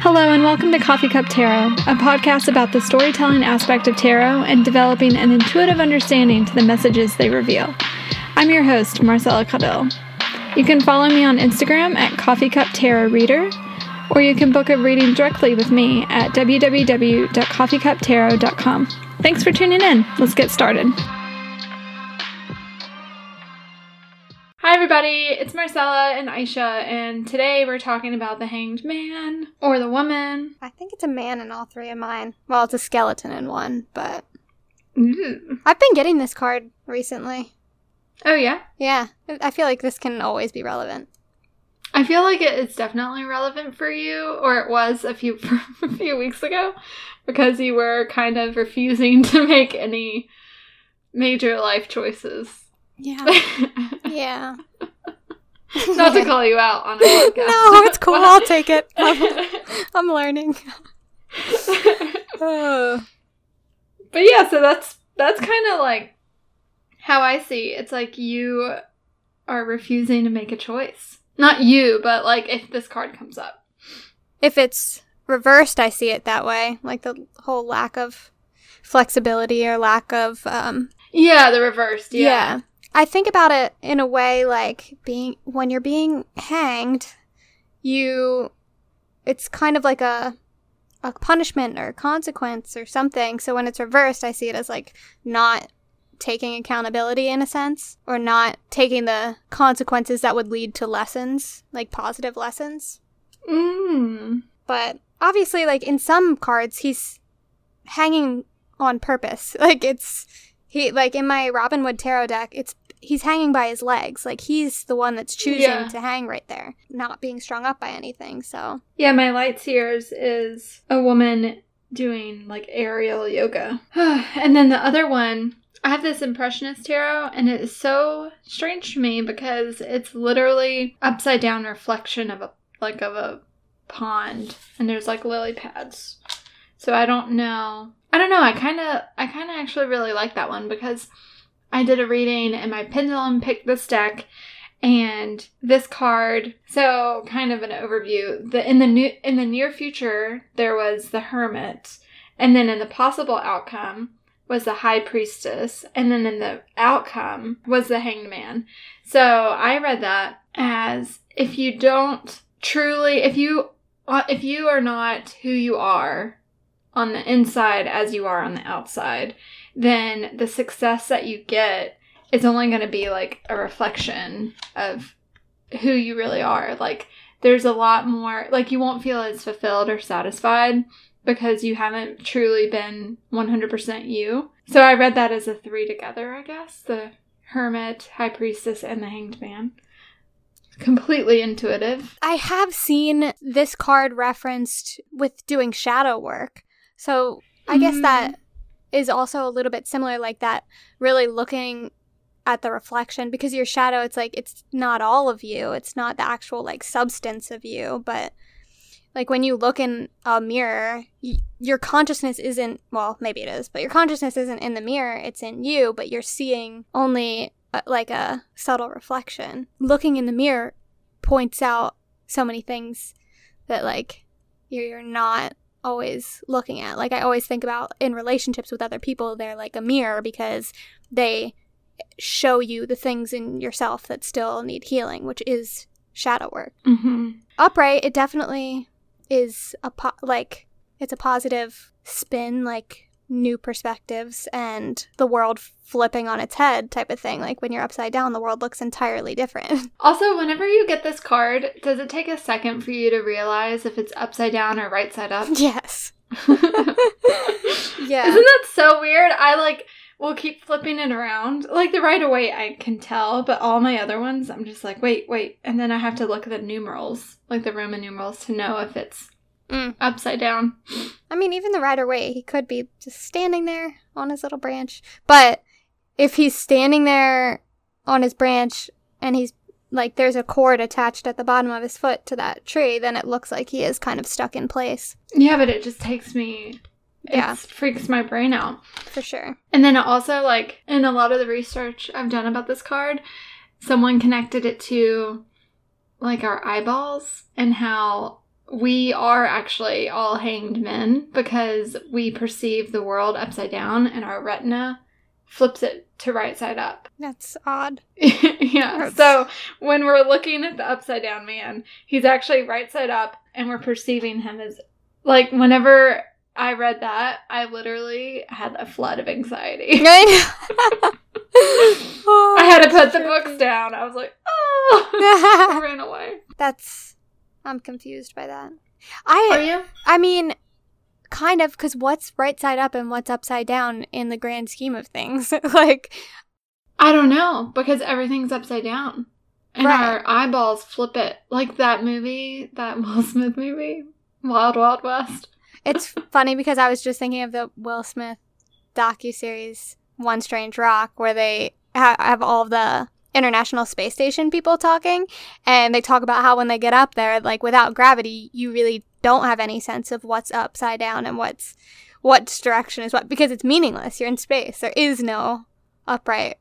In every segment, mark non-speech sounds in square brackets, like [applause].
Hello, and welcome to Coffee Cup Tarot, a podcast about the storytelling aspect of tarot and developing an intuitive understanding to the messages they reveal. I'm your host, Marcella Caudill. You can follow me on Instagram at Coffee Cup Tarot Reader, or you can book a reading directly with me at www.coffeecuptarot.com. Thanks for tuning in. Let's get started. Everybody. It's Marcella and Aisha, and today we're talking about the hanged man or the woman. I think it's a man in all three of mine. Well, it's a skeleton in one, but Ooh. I've been getting this card recently. Oh, yeah? Yeah, I feel like this can always be relevant. I feel like it is definitely relevant for you, or it was a few [laughs] a few weeks ago, because you were kind of refusing to make any major life choices. Yeah. [laughs] yeah. [laughs] Not to call you out on a [laughs] podcast. no, it's cool. I'll [laughs] take it. I'm, I'm learning. Oh. [sighs] but yeah, so that's that's kind of like how I see. It's like you are refusing to make a choice. Not you, but like if this card comes up. If it's reversed, I see it that way. Like the whole lack of flexibility or lack of um, Yeah, the reversed. Yeah. Yeah. I think about it in a way like being when you're being hanged, you it's kind of like a a punishment or a consequence or something. So when it's reversed, I see it as like not taking accountability in a sense or not taking the consequences that would lead to lessons, like positive lessons. Mm. But obviously like in some cards he's hanging on purpose. [laughs] Like it's he like in my Robin Wood tarot deck, it's he's hanging by his legs. Like he's the one that's choosing Yeah. to hang right there, not being strung up by anything. So Yeah, my light seers is a woman doing like aerial yoga. [sighs] and then the other one, I have this impressionist tarot and it is so strange to me because it's literally upside down reflection of a like of a pond and there's like lily pads. So I don't know. I don't know. I kind of I kind of actually really like that one because I did a reading and my pendulum picked this deck and this card. So kind of an overview. The in the new in the near future there was the hermit and then in the possible outcome was the high priestess and then in the outcome was the hanged man. So i read that as if you don't truly if you uh, if you are not who you are on the inside as you are on the outside then the success that you get is only going to be like a reflection of who you really are. Like, there's a lot more, like, you won't feel as fulfilled or satisfied because you haven't truly been 100% you. So I read that as a three together, I guess the hermit, high priestess, and the hanged man. Completely intuitive. I have seen this card referenced with doing shadow work. So I guess that is also a little bit similar, like that, really looking at the reflection because your shadow, it's like it's not all of you, it's not the actual like substance of you, but like when you look in a mirror, y- your consciousness isn't, well, maybe it is, but your consciousness isn't in the mirror, it's in you, but you're seeing only uh, like a subtle reflection. Looking in the mirror points out so many things that like you're, you're not always looking at. Like I always think about in relationships with other people, they're like a mirror because they show you the things in yourself that still need healing, which is shadow work. Mm-hmm. Upright, it definitely is a po- like it's a positive spin, like new perspectives and the world flipping on its head type of thing. Like when you're upside down, the world looks entirely different. [laughs] Also, whenever you get this card, does it take a second for you to realize if it's upside down or right side up? [laughs] yes. [laughs] Yeah. Isn't that so weird? I like will keep flipping it around. Like the right away I can tell, but all my other ones I'm just like, wait, wait. And then I have to look at the numerals, like the Roman numerals to know if it's Mm. upside down. I mean, even the Rider Waite, he could be just standing there on his little branch. But if he's standing there on his branch and he's like there's a cord attached at the bottom of his foot to that tree, then it looks like he is kind of stuck in place. Yeah, but it just takes me Yeah. it freaks my brain out. For sure. And then also like in a lot of the research I've done about this card, someone connected it to like our eyeballs and how we are actually all hanged men because we perceive the world upside down and our retina flips it to right side up. [laughs] That's odd. yeah. So when we're looking at the upside down man, he's actually right side up and we're perceiving him as like whenever I read that, I literally had a flood of anxiety. [laughs] I [laughs] I had to oh, put the books down. I was like, oh, I ran away. That's. I'm confused by that. Are I. you? I mean, kind of, because what's right side up and what's upside down in the grand scheme of things? [laughs] like, I don't know because everything's upside down. And Right. our eyeballs flip it. Like that movie, that [laughs] Will Smith movie, Wild Wild West. it's [laughs] funny because I was just thinking of the Will Smith docu series One Strange Rock, where they ha- have all of the International Space Station people talking, and they talk about how when they get up there, like without gravity, you really don't have any sense of what's upside down and what's what direction is what because it's meaningless. You're in space. There is no upright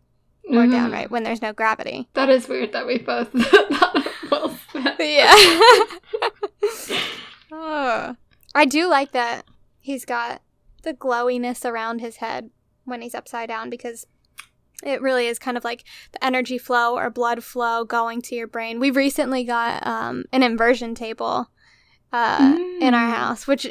or Mhm. downright when there's no gravity. That is weird that we both [laughs] thought of Will Smith. Yeah. [laughs] Oh. I do like that he's got the glowiness around his head when he's upside down because it really is kind of like the energy flow or blood flow going to your brain. We recently got um, an inversion table uh, in our Mm. house, which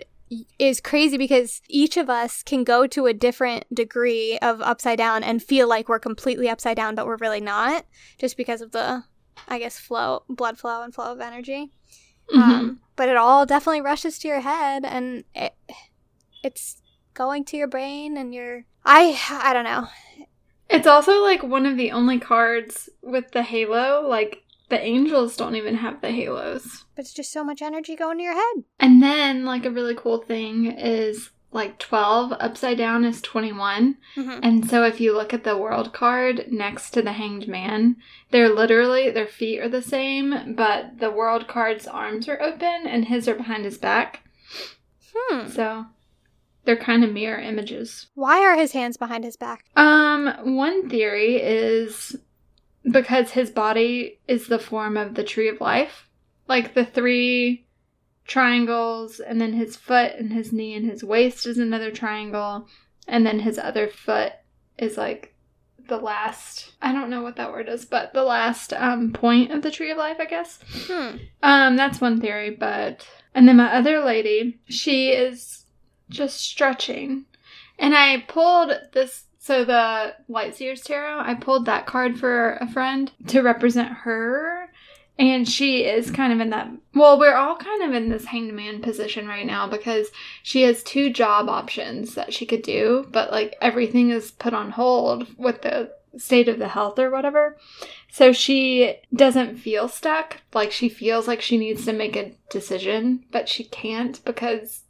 is crazy because each of us can go to a different degree of upside down and feel like we're completely upside down, but we're really not, just because of the, I guess, flow, blood flow and flow of energy. Mhm. Um, but it all definitely rushes to your head, and it, it's going to your brain, and your I I don't know. It's also like one of the only cards with the halo. Like the angels don't even have the halos. But it's just so much energy going to your head. And then, like, a really cool thing is like 12 upside down is 21. Mhm. And so, if you look at the world card next to the hanged man, they're literally, their feet are the same, but the world card's arms are open and his are behind his back. Hmm. So, they're kind of mirror images. Why are his hands behind his back? Um, one theory is because his body is the form of the tree of life. Like the three triangles, and then his foot and his knee and his waist is another triangle, and then his other foot is like the last I don't know what that word is, but the last um point of the tree of life, I guess. Hmm. Um, that's one theory, but and then my other lady, she is just stretching. And I pulled this so the Light Seers Tarot, I pulled that card for a friend to represent her. And she is kind of in that well, we're all kind of in this hanged man position right now because she has two job options that she could do, but like everything is put on hold with the state of the health or whatever. So she doesn't feel stuck. Like she feels like she needs to make a decision, but she can't because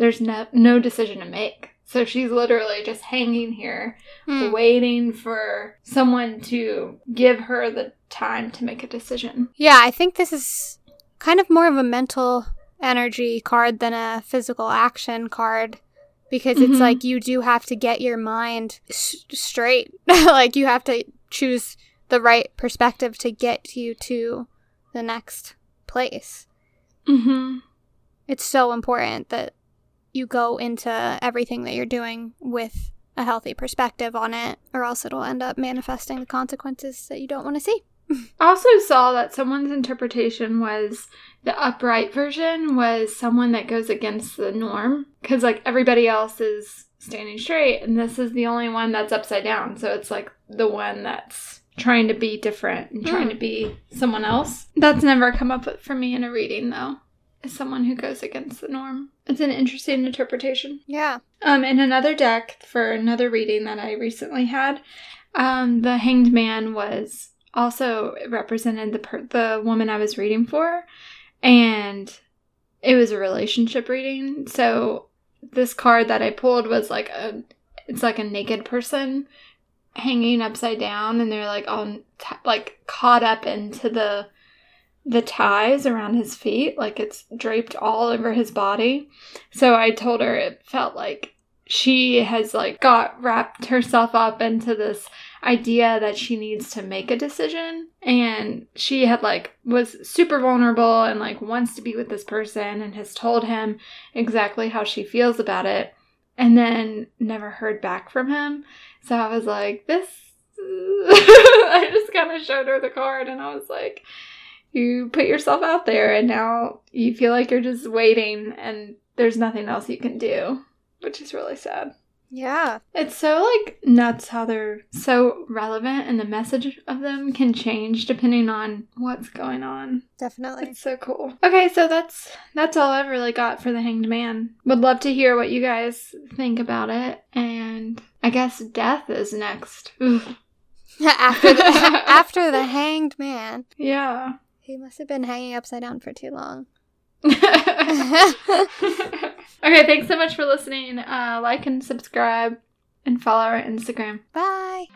there's no no decision to make. So she's literally just hanging here Hmm. waiting for someone to give her the time to make a decision. Yeah, I think this is kind of more of a mental energy card than a physical action card because it's Mhm. like you do have to get your mind s- straight. [laughs] like you have to choose the right perspective to get you to the next place. Mm-hmm. It's so important that you go into everything that you're doing with a healthy perspective on it, or else it'll end up manifesting the consequences that you don't want to see. [laughs] I also saw that someone's interpretation was the upright version was someone that goes against the norm because like everybody else is standing straight and this is the only one that's upside down. So it's like the one that's trying to be different and trying Hmm. to be someone else. That's never come up for me in a reading though. Is someone who goes against the norm. It's an interesting interpretation. Yeah. Um, in another deck for another reading that I recently had, um, the Hanged Man was also represented the per- the woman I was reading for, and it was a relationship reading. So this card that I pulled was like a, it's like a naked person hanging upside down, and they're like on t- like caught up into the the ties around his feet, like it's draped all over his body. So I told her it felt like she has like got wrapped herself up into this idea that she needs to make a decision and she had like was super vulnerable and like wants to be with this person and has told him exactly how she feels about it and then never heard back from him so i was like this [laughs] i just kind of showed her the card and i was like you put yourself out there and now you feel like you're just waiting and there's nothing else you can do which is really sad Yeah. it's so like nuts how they're so relevant and the message of them can change depending on what's going on. Definitely. It's so cool. Okay, so that's that's all I've really got for the Hanged Man. Would love to hear what you guys think about it. And I guess death is next. [laughs] After the [laughs] after the hanged man. Yeah. He must have been hanging upside down for too long. [laughs] okay, thanks so much for listening. Uh, like and subscribe and follow our Instagram. Bye.